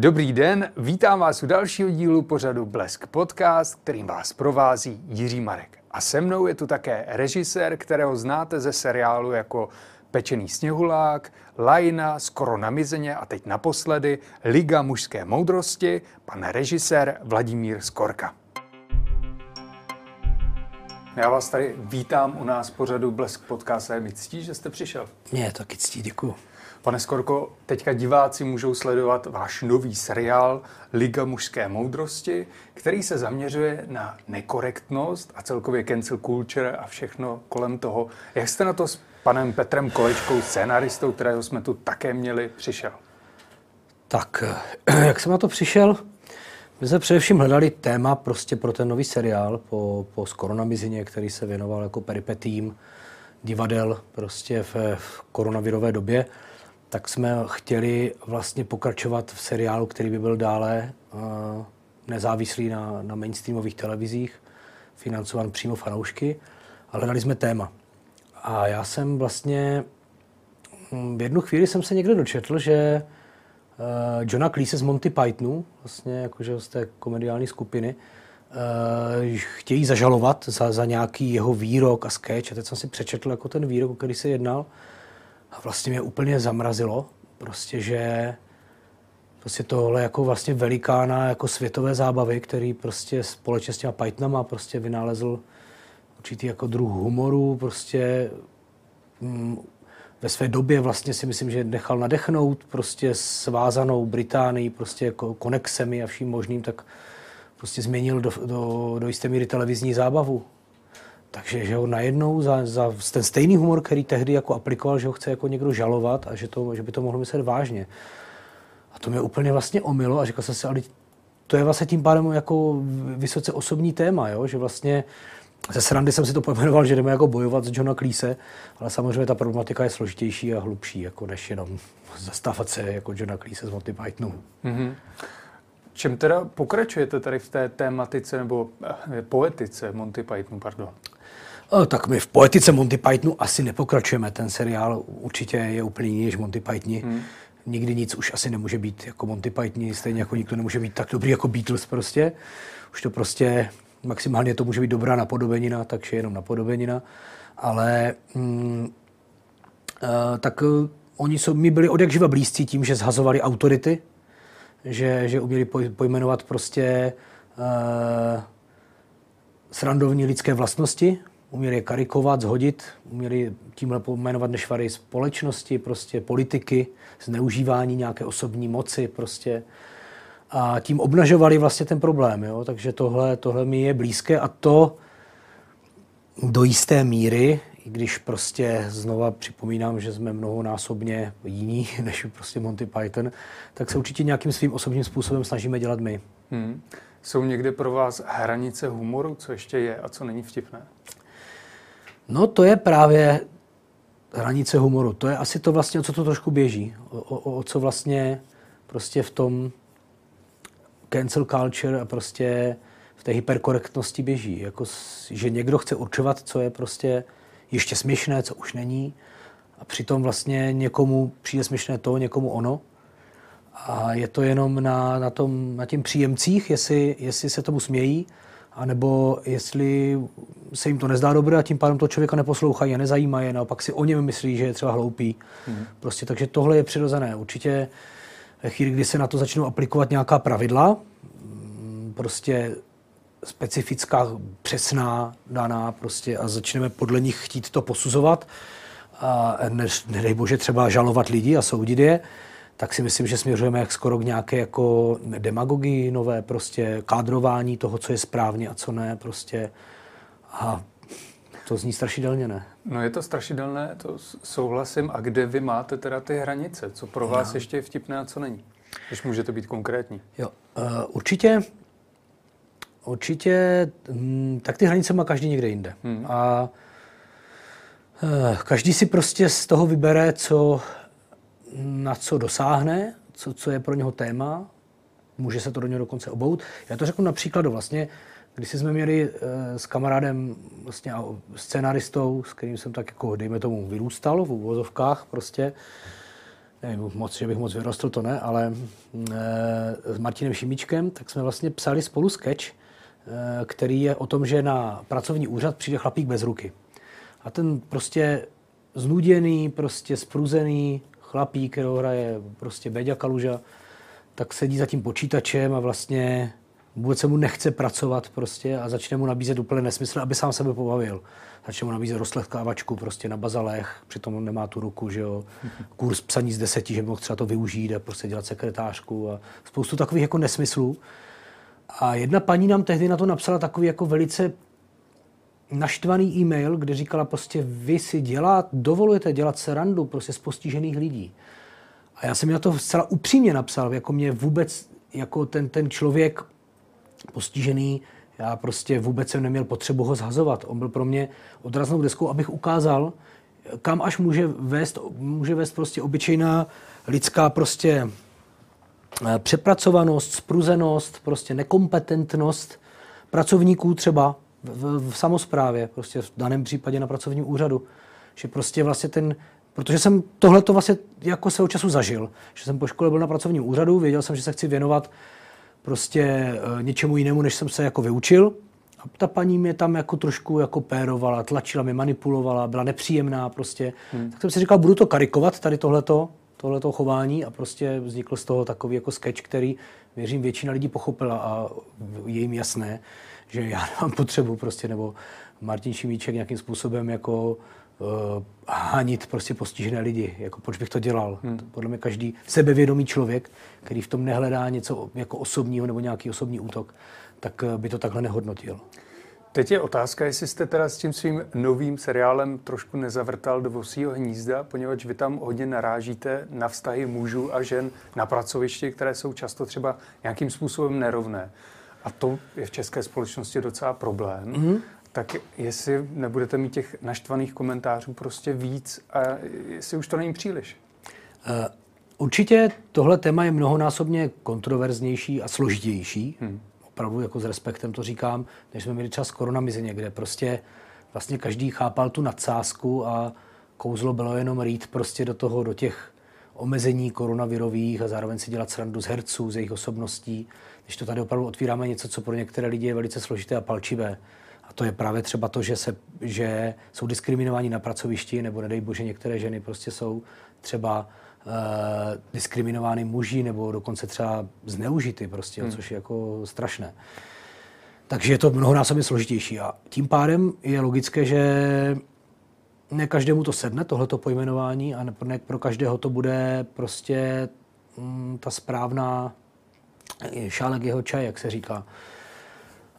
Dobrý den, vítám vás u dalšího dílu pořadu Blesk Podcast, kterým vás provází Jiří Marek. A se mnou je tu také režisér, kterého znáte ze seriálu jako Pečený sněhulák, Lajna, Skoro na mizeně a teď naposledy Liga mužské moudrosti, pan režisér Vladimír Skorka. Já vás tady vítám u nás pořadu Blesk Podcast a je mi ctí, že jste přišel. Mě taky ctí, děkuji. Pane Skorko, teďka diváci můžou sledovat váš nový seriál Liga mužské moudrosti, který se zaměřuje na nekorektnost a celkově cancel culture a všechno kolem toho. Jak jste na to s panem Petrem Kolečkou, scénaristou, kterého jsme tu také měli, přišel? Tak, jak jsem na to přišel? My jsme především hledali téma prostě pro ten nový seriál po, po Skoronamizině, který se věnoval jako peripetím divadel prostě v, v koronavirové době tak jsme chtěli vlastně pokračovat v seriálu, který by byl dále uh, nezávislý na, na mainstreamových televizích, financovan přímo fanoušky, ale hledali jsme téma. A já jsem vlastně hm, v jednu chvíli jsem se někde dočetl, že uh, Johna Cleese z Monty Pythonu, vlastně jakože z té komediální skupiny, uh, chtějí zažalovat za, za nějaký jeho výrok a sketch. A teď jsem si přečetl jako ten výrok, o který se jednal. A vlastně mě úplně zamrazilo, prostě, že prostě tohle jako vlastně velikána jako světové zábavy, který prostě společně s těma Pythonama prostě vynalezl určitý jako druh humoru, prostě mm, ve své době vlastně si myslím, že nechal nadechnout prostě svázanou Británii prostě jako konexemi a vším možným, tak prostě změnil do, do, do jisté míry televizní zábavu. Takže že ho najednou za, za ten stejný humor, který tehdy jako aplikoval, že ho chce jako někdo žalovat a že, to, že by to mohlo myslet vážně. A to mě úplně vlastně omilo a říkal jsem si, ale to je vlastně tím pádem jako vysoce osobní téma, jo? že vlastně ze srandy jsem si to pojmenoval, že jdeme jako bojovat s Johna Cleese, ale samozřejmě ta problematika je složitější a hlubší, jako než jenom zastávat se jako Johna Cleese z Monty Pythonu. Mm-hmm. Čem teda pokračujete tady v té tématice nebo eh, poetice Monty Pythonu, pardon? O, tak my v poetice Monty Pythonu asi nepokračujeme. Ten seriál určitě je úplně jiný než Monty Pythoni. Hmm. Nikdy nic už asi nemůže být jako Monty Pythoni, stejně jako nikdo nemůže být tak dobrý jako Beatles prostě. Už to prostě maximálně to může být dobrá napodobenina, takže jenom napodobenina. Ale mm, uh, tak uh, oni jsou, mi byli od jak živa blízcí tím, že zhazovali autority, že, že uměli pojmenovat prostě uh, srandovní lidské vlastnosti, uměli je karikovat, zhodit, uměli tímhle pojmenovat nešvary společnosti, prostě politiky, zneužívání nějaké osobní moci prostě. A tím obnažovali vlastně ten problém, jo? takže tohle, tohle mi je blízké a to do jisté míry, i když prostě znova připomínám, že jsme mnohonásobně jiní než prostě Monty Python, tak se určitě nějakým svým osobním způsobem snažíme dělat my. Hmm. Jsou někde pro vás hranice humoru, co ještě je a co není vtipné? No to je právě hranice humoru. To je asi to vlastně, o co to trošku běží. O, o, o co vlastně prostě v tom cancel culture a prostě v té hyperkorektnosti běží. Jako, že někdo chce určovat, co je prostě ještě směšné, co už není. A přitom vlastně někomu přijde směšné to, někomu ono. A je to jenom na, na, tom, na těm příjemcích, jestli, jestli se tomu smějí, anebo jestli se jim to nezdá dobré a tím pádem to člověka neposlouchají a nezajímá je, naopak si o něm myslí, že je třeba hloupý. Hmm. Prostě, takže tohle je přirozené. Určitě ve chvíli, kdy se na to začnou aplikovat nějaká pravidla, mm, prostě specifická, přesná, daná prostě a začneme podle nich chtít to posuzovat a ne, nedej bože třeba žalovat lidi a soudit je, tak si myslím, že směřujeme jak skoro k nějaké jako demagogii nové, prostě kádrování toho, co je správně a co ne, prostě. A to zní strašidelně, ne? No je to strašidelné, to souhlasím. A kde vy máte teda ty hranice? Co pro vás Já. ještě je vtipné a co není? Když můžete být konkrétní. Jo, uh, určitě, určitě, hm, tak ty hranice má každý někde jinde. Hmm. A uh, každý si prostě z toho vybere, co na co dosáhne, co, co je pro něho téma, může se to do něho dokonce obout. Já to řeknu například vlastně, když jsme měli e, s kamarádem, vlastně scénaristou, s kterým jsem tak jako, dejme tomu, vyrůstal v úvozovkách prostě, nevím moc, že bych moc vyrostl, to ne, ale e, s Martinem Šimíčkem, tak jsme vlastně psali spolu sketch, e, který je o tom, že na pracovní úřad přijde chlapík bez ruky. A ten prostě znuděný, prostě spruzený chlapík, který hraje prostě Beďa Kaluža, tak sedí za tím počítačem a vlastně vůbec se mu nechce pracovat prostě a začne mu nabízet úplně nesmysl, aby sám sebe pobavil. Začne mu nabízet rozletkávačku prostě na bazalech, přitom nemá tu ruku, že jo. Kurs psaní z deseti, že mohl třeba to využít a prostě dělat sekretářku a spoustu takových jako nesmyslů. A jedna paní nám tehdy na to napsala takový jako velice naštvaný e-mail, kde říkala prostě vy si dělat, dovolujete dělat srandu prostě z postižených lidí. A já jsem na to zcela upřímně napsal, jako mě vůbec, jako ten, ten člověk postižený, já prostě vůbec jsem neměl potřebu ho zhazovat. On byl pro mě odraznou deskou, abych ukázal, kam až může vést, může vést prostě obyčejná lidská prostě eh, přepracovanost, spruzenost, prostě nekompetentnost pracovníků třeba v, v, v samozprávě, prostě v daném případě na pracovním úřadu. Že prostě vlastně ten, protože jsem tohle to vlastně jako svého času zažil, že jsem po škole byl na pracovním úřadu, věděl jsem, že se chci věnovat prostě e, něčemu jinému, než jsem se jako vyučil. A ta paní mě tam jako trošku jako pérovala, tlačila mě, manipulovala, byla nepříjemná prostě. Hmm. Tak jsem si říkal, budu to karikovat, tady tohleto, tohleto chování a prostě vznikl z toho takový jako sketch, který věřím většina lidí pochopila a je jim jasné, že já nemám potřebu prostě, nebo Martin Šimíček nějakým způsobem jako hanit prostě postižené lidi. Jako proč bych to dělal? Hmm. Podle mě každý sebevědomý člověk, který v tom nehledá něco jako osobního nebo nějaký osobní útok, tak uh, by to takhle nehodnotil. Teď je otázka, jestli jste teda s tím svým novým seriálem trošku nezavrtal do vosího hnízda, poněvadž vy tam hodně narážíte na vztahy mužů a žen na pracovišti, které jsou často třeba nějakým způsobem nerovné. A to je v české společnosti docela problém. Mm-hmm. Tak jestli nebudete mít těch naštvaných komentářů prostě víc a jestli už to není příliš? Uh, určitě tohle téma je mnohonásobně kontroverznější a složitější. Hmm. Opravdu jako s respektem to říkám, než jsme měli čas koronamizeně, kde prostě vlastně každý chápal tu nadsázku a kouzlo bylo jenom rýt prostě do toho, do těch omezení koronavirových a zároveň si dělat srandu z herců, z jejich osobností, když to tady opravdu otvíráme něco, co pro některé lidi je velice složité a palčivé. To je právě třeba to, že, se, že jsou diskriminováni na pracovišti, nebo nedej bože, některé ženy prostě jsou třeba uh, diskriminovány muži, nebo dokonce třeba zneužity, prostě, hmm. což je jako strašné. Takže je to mnohonásobně složitější. A tím pádem je logické, že ne každému to sedne, tohleto pojmenování, a ne pro každého to bude prostě mm, ta správná šálek jeho čaj, jak se říká.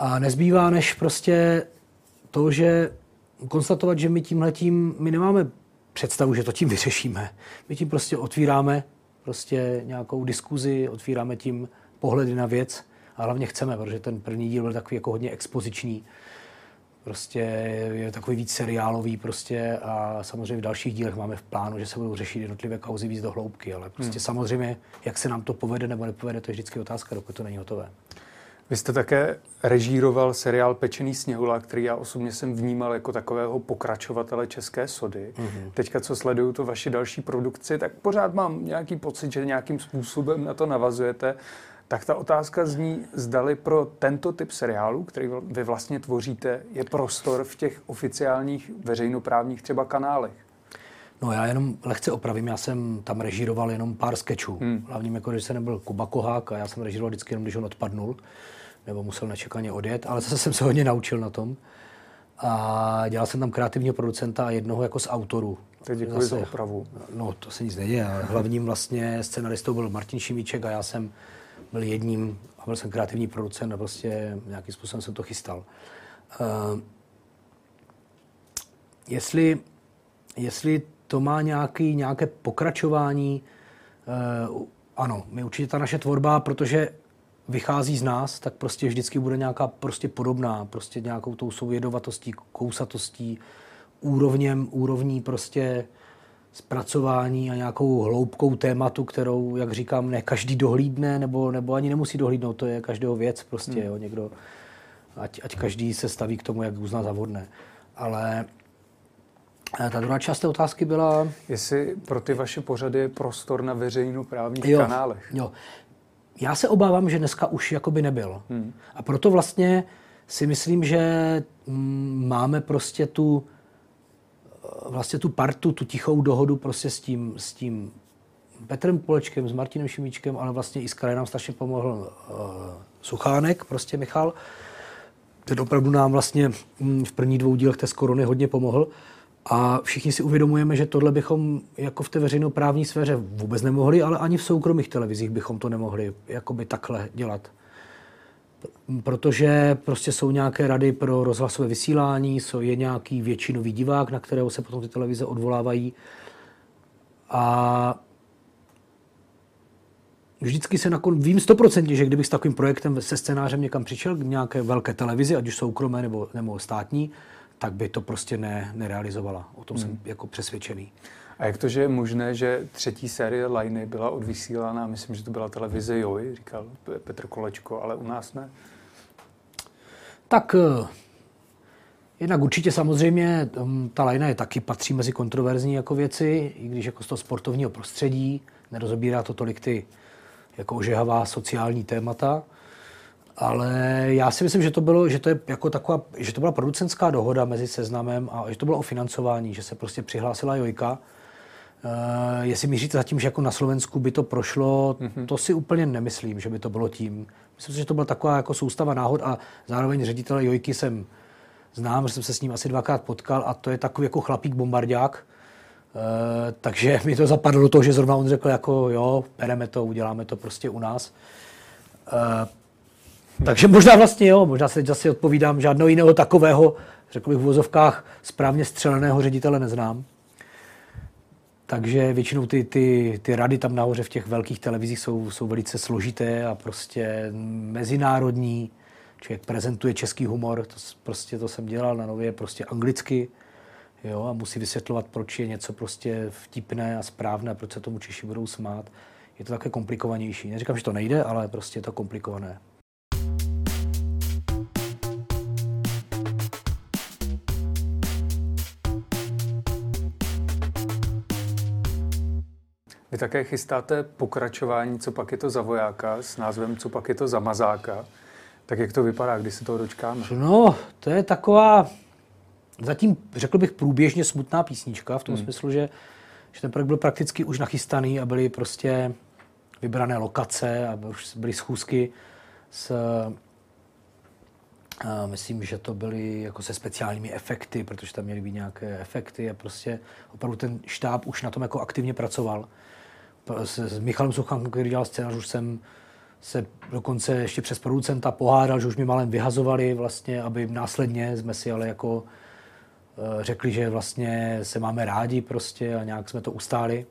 A nezbývá než prostě to, že konstatovat, že my tímhletím, my nemáme představu, že to tím vyřešíme. My tím prostě otvíráme prostě nějakou diskuzi, otvíráme tím pohledy na věc a hlavně chceme, protože ten první díl byl takový jako hodně expoziční prostě je takový víc seriálový prostě a samozřejmě v dalších dílech máme v plánu, že se budou řešit jednotlivé kauzy víc do hloubky, ale prostě hmm. samozřejmě, jak se nám to povede nebo nepovede, to je vždycky otázka, dokud to není hotové. Vy jste také režíroval seriál Pečený sněhula, který já osobně jsem vnímal jako takového pokračovatele české sody. Mm-hmm. Teďka, co sleduju to vaši další produkci, tak pořád mám nějaký pocit, že nějakým způsobem na to navazujete tak ta otázka zní, zdali pro tento typ seriálu, který vy vlastně tvoříte, je prostor v těch oficiálních veřejnoprávních třeba kanálech. No já jenom lehce opravím, já jsem tam režíroval jenom pár skečů. Hmm. Hlavním jako, že se nebyl Kuba Kohák a já jsem režíroval vždycky jenom, když on odpadnul, nebo musel nečekaně odjet, ale zase jsem se hodně naučil na tom. A dělal jsem tam kreativního producenta a jednoho jako z autorů. Tak děkuji zase, za opravu. No, to se nic neděje. Hlavním vlastně scenaristou byl Martin Šimíček a já jsem byl jedním, a byl jsem kreativní producent a prostě nějakým způsobem jsem to chystal. Uh, jestli, jestli to má nějaký, nějaké pokračování, uh, ano, my určitě ta naše tvorba, protože vychází z nás, tak prostě vždycky bude nějaká prostě podobná, prostě nějakou tou soujedovatostí, kousatostí, úrovněm, úrovní prostě zpracování a nějakou hloubkou tématu, kterou, jak říkám, ne každý dohlídne, nebo, nebo ani nemusí dohlídnout, to je každého věc prostě, hmm. jo, někdo, ať, ať každý se staví k tomu, jak uzná za vhodné. Ale Ta druhá část té otázky byla... Jestli pro ty vaše pořady je prostor na veřejnoprávních jo, kanálech. Jo. Já se obávám, že dneska už jakoby nebyl. Hmm. A proto vlastně si myslím, že mm, máme prostě tu vlastně tu partu, tu tichou dohodu prostě s tím, s tím Petrem Polečkem, s Martinem Šimíčkem, ale vlastně i s krajem nám strašně pomohl uh, Suchánek, prostě Michal. Ten opravdu nám vlastně mm, v prvních dvou dílech té korony hodně pomohl. A všichni si uvědomujeme, že tohle bychom jako v té veřejnoprávní sféře vůbec nemohli, ale ani v soukromých televizích bychom to nemohli jakoby takhle dělat. Protože prostě jsou nějaké rady pro rozhlasové vysílání, jsou, je nějaký většinový divák, na kterého se potom ty televize odvolávají. A vždycky se nakon, vím stoprocentně, že kdybych s takovým projektem se scénářem někam přišel k nějaké velké televizi, ať už soukromé nebo, nebo státní, tak by to prostě ne, nerealizovala. O tom hmm. jsem jako přesvědčený. A jak to, že je možné, že třetí série Liny byla odvysílána, myslím, že to byla televize Joj, říkal Petr Kolečko, ale u nás ne? Tak eh, jednak určitě samozřejmě hm, ta Lina je taky patří mezi kontroverzní jako věci, i když jako z toho sportovního prostředí, nerozobírá to tolik ty jako ožehavá sociální témata. Ale já si myslím, že to bylo, že to je jako taková, že to byla producentská dohoda mezi seznamem a že to bylo o financování, že se prostě přihlásila Jojka. Uh, jestli míříte za tím, že jako na Slovensku by to prošlo, mm-hmm. to si úplně nemyslím, že by to bylo tím. Myslím si, že to byla taková jako soustava náhod a zároveň ředitele Jojky jsem znám, že jsem se s ním asi dvakrát potkal a to je takový jako chlapík bombardák. Uh, takže mi to zapadlo do toho, že zrovna on řekl jako jo, bereme to, uděláme to prostě u nás. Uh, takže možná vlastně jo, možná se zase odpovídám, žádného jiného takového, řekl bych v vozovkách, správně střeleného ředitele neznám. Takže většinou ty, ty, ty rady tam nahoře v těch velkých televizích jsou, jsou velice složité a prostě mezinárodní. Člověk prezentuje český humor, to, prostě to jsem dělal na nově prostě anglicky. Jo, a musí vysvětlovat, proč je něco prostě vtipné a správné, proč se tomu Češi budou smát. Je to také komplikovanější. Neříkám, že to nejde, ale prostě je to komplikované. Vy také chystáte pokračování, co pak je to za vojáka, s názvem Co pak je to za mazáka. Tak jak to vypadá, kdy se toho dočkáme? No, to je taková zatím, řekl bych, průběžně smutná písnička, v tom hmm. smyslu, že, že ten projekt byl prakticky už nachystaný a byly prostě vybrané lokace a už byly schůzky s a myslím, že to byly jako se speciálními efekty, protože tam měly být nějaké efekty a prostě opravdu ten štáb už na tom jako aktivně pracoval s, s Michalem Suchankem, který dělal scénář, už jsem se dokonce ještě přes producenta pohádal, že už mi malem vyhazovali vlastně, aby následně jsme si ale jako eh, řekli, že vlastně se máme rádi prostě a nějak jsme to ustáli.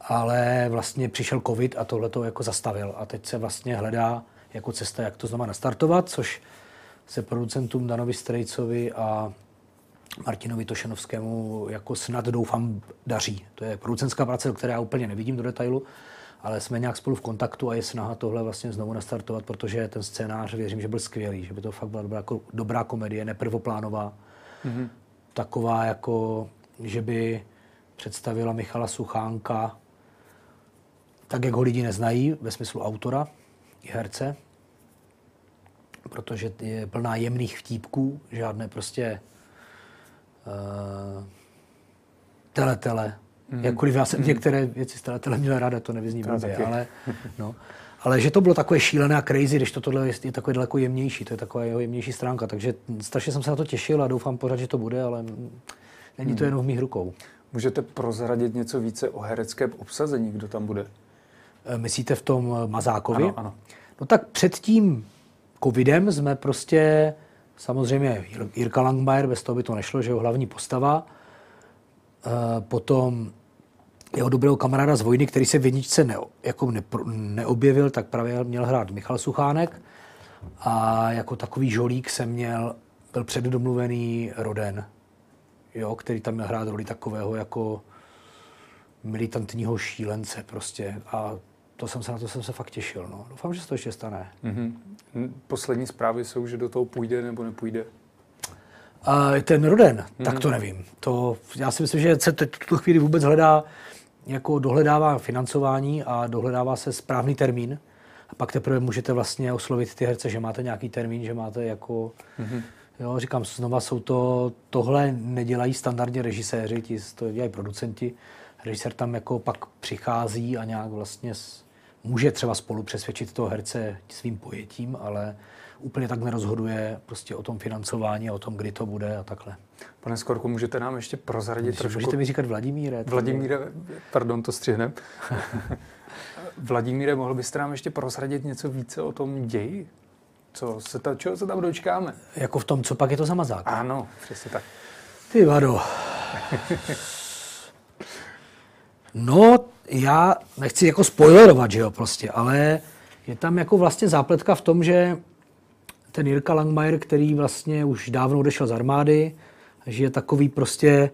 Ale vlastně přišel covid a tohle to jako zastavil a teď se vlastně hledá jako cesta, jak to znova nastartovat, což se producentům Danovi Strejcovi a Martinovi Tošenovskému jako snad doufám daří. To je producentská práce, do které já úplně nevidím do detailu, ale jsme nějak spolu v kontaktu a je snaha tohle vlastně znovu nastartovat, protože ten scénář věřím, že byl skvělý, že by to fakt byla dobrá, jako dobrá komedie, neprvoplánová. Mm-hmm. Taková jako, že by představila Michala Suchánka tak, jak ho lidi neznají, ve smyslu autora i herce, protože je plná jemných vtípků, žádné prostě uh, teletele. Mm. Jakkoliv já jsem mm. některé věci z teletele měl ráda, to nevyzní blbě, ale, no. ale že to bylo takové šílené a crazy, když to tohle je, je takové daleko jemnější, to je taková jeho jemnější stránka, takže strašně jsem se na to těšil a doufám pořád, že to bude, ale není to mm. jenom v mých rukou. Můžete prozradit něco více o hereckém obsazení, kdo tam bude? Eh, myslíte v tom Mazákovi? Ano, ano. No tak předtím covidem jsme prostě, samozřejmě Jirka Langmeier, bez toho by to nešlo, že jeho hlavní postava, e, potom jeho dobrého kamaráda z vojny, který se v jedničce ne, jako ne, neobjevil, tak právě měl hrát Michal Suchánek. A jako takový žolík jsem měl, byl předdomluvený Roden, jo, který tam měl hrát roli takového jako militantního šílence prostě. A to jsem se na to jsem se fakt těšil. No. Doufám, že se to ještě stane. Mm-hmm. Poslední zprávy jsou, že do toho půjde nebo nepůjde? A ten Roden, mm-hmm. tak to nevím. To, já si myslím, že se teď tuto chvíli vůbec hledá, jako dohledává financování a dohledává se správný termín. A pak teprve můžete vlastně oslovit ty herce, že máte nějaký termín, že máte jako... Mm-hmm. Jo, říkám, znova jsou to, tohle nedělají standardně režiséři, ti to dělají producenti. Režisér tam jako pak přichází a nějak vlastně může třeba spolu přesvědčit toho herce svým pojetím, ale úplně tak nerozhoduje prostě o tom financování a o tom, kdy to bude a takhle. Pane Skorku, můžete nám ještě prozradit Myslím, trošku? Můžete mi říkat Vladimíre. Vladimíre, pardon, to střihnem. Vladimíre, mohl byste nám ještě prozradit něco více o tom ději? Co se ta, čeho se tam dočkáme? Jako v tom, co pak je to zamazák? Ano, přesně tak. Ty vado. no, já nechci jako spoilerovat, že jo, prostě, ale je tam jako vlastně zápletka v tom, že ten Jirka Langmajer, který vlastně už dávno odešel z armády, žije takový prostě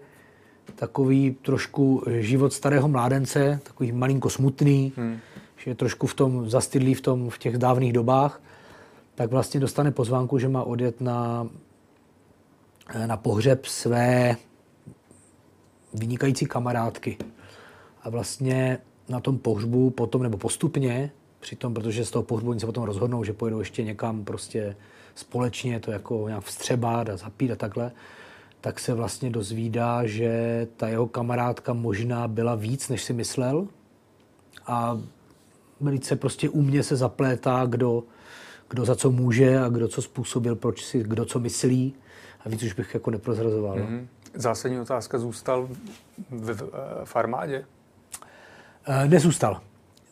takový trošku život starého mládence, takový malinko smutný, hmm. že je trošku v tom zastydlý v, tom, v těch dávných dobách, tak vlastně dostane pozvánku, že má odjet na, na pohřeb své vynikající kamarádky. A vlastně na tom pohřbu potom, nebo postupně, přitom, protože z toho pohřbu oni se potom rozhodnou, že pojedou ještě někam prostě společně to jako nějak vstřebat a zapít a takhle, tak se vlastně dozvídá, že ta jeho kamarádka možná byla víc, než si myslel a velice prostě umě se zaplétá, kdo, kdo za co může a kdo co způsobil, proč si, kdo co myslí a víc už bych jako neprozrazoval. Mm-hmm. Zásadní otázka zůstal v, v, v armádě? E, nezůstal.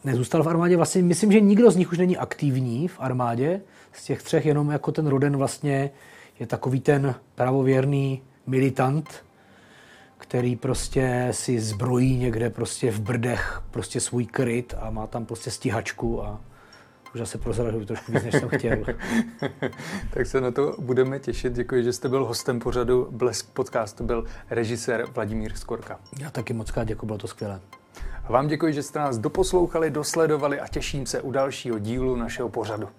Nezůstal v armádě. Vlastně myslím, že nikdo z nich už není aktivní v armádě. Z těch třech jenom jako ten Roden vlastně je takový ten pravověrný militant, který prostě si zbrojí někde prostě v brdech prostě svůj kryt a má tam prostě stíhačku a už zase prozraduju trošku víc, než jsem chtěl. tak se na to budeme těšit. Děkuji, že jste byl hostem pořadu Blesk podcastu, byl režisér Vladimír Skorka. Já taky moc krát děkuji, bylo to skvělé. Vám děkuji, že jste nás doposlouchali, dosledovali a těším se u dalšího dílu našeho pořadu.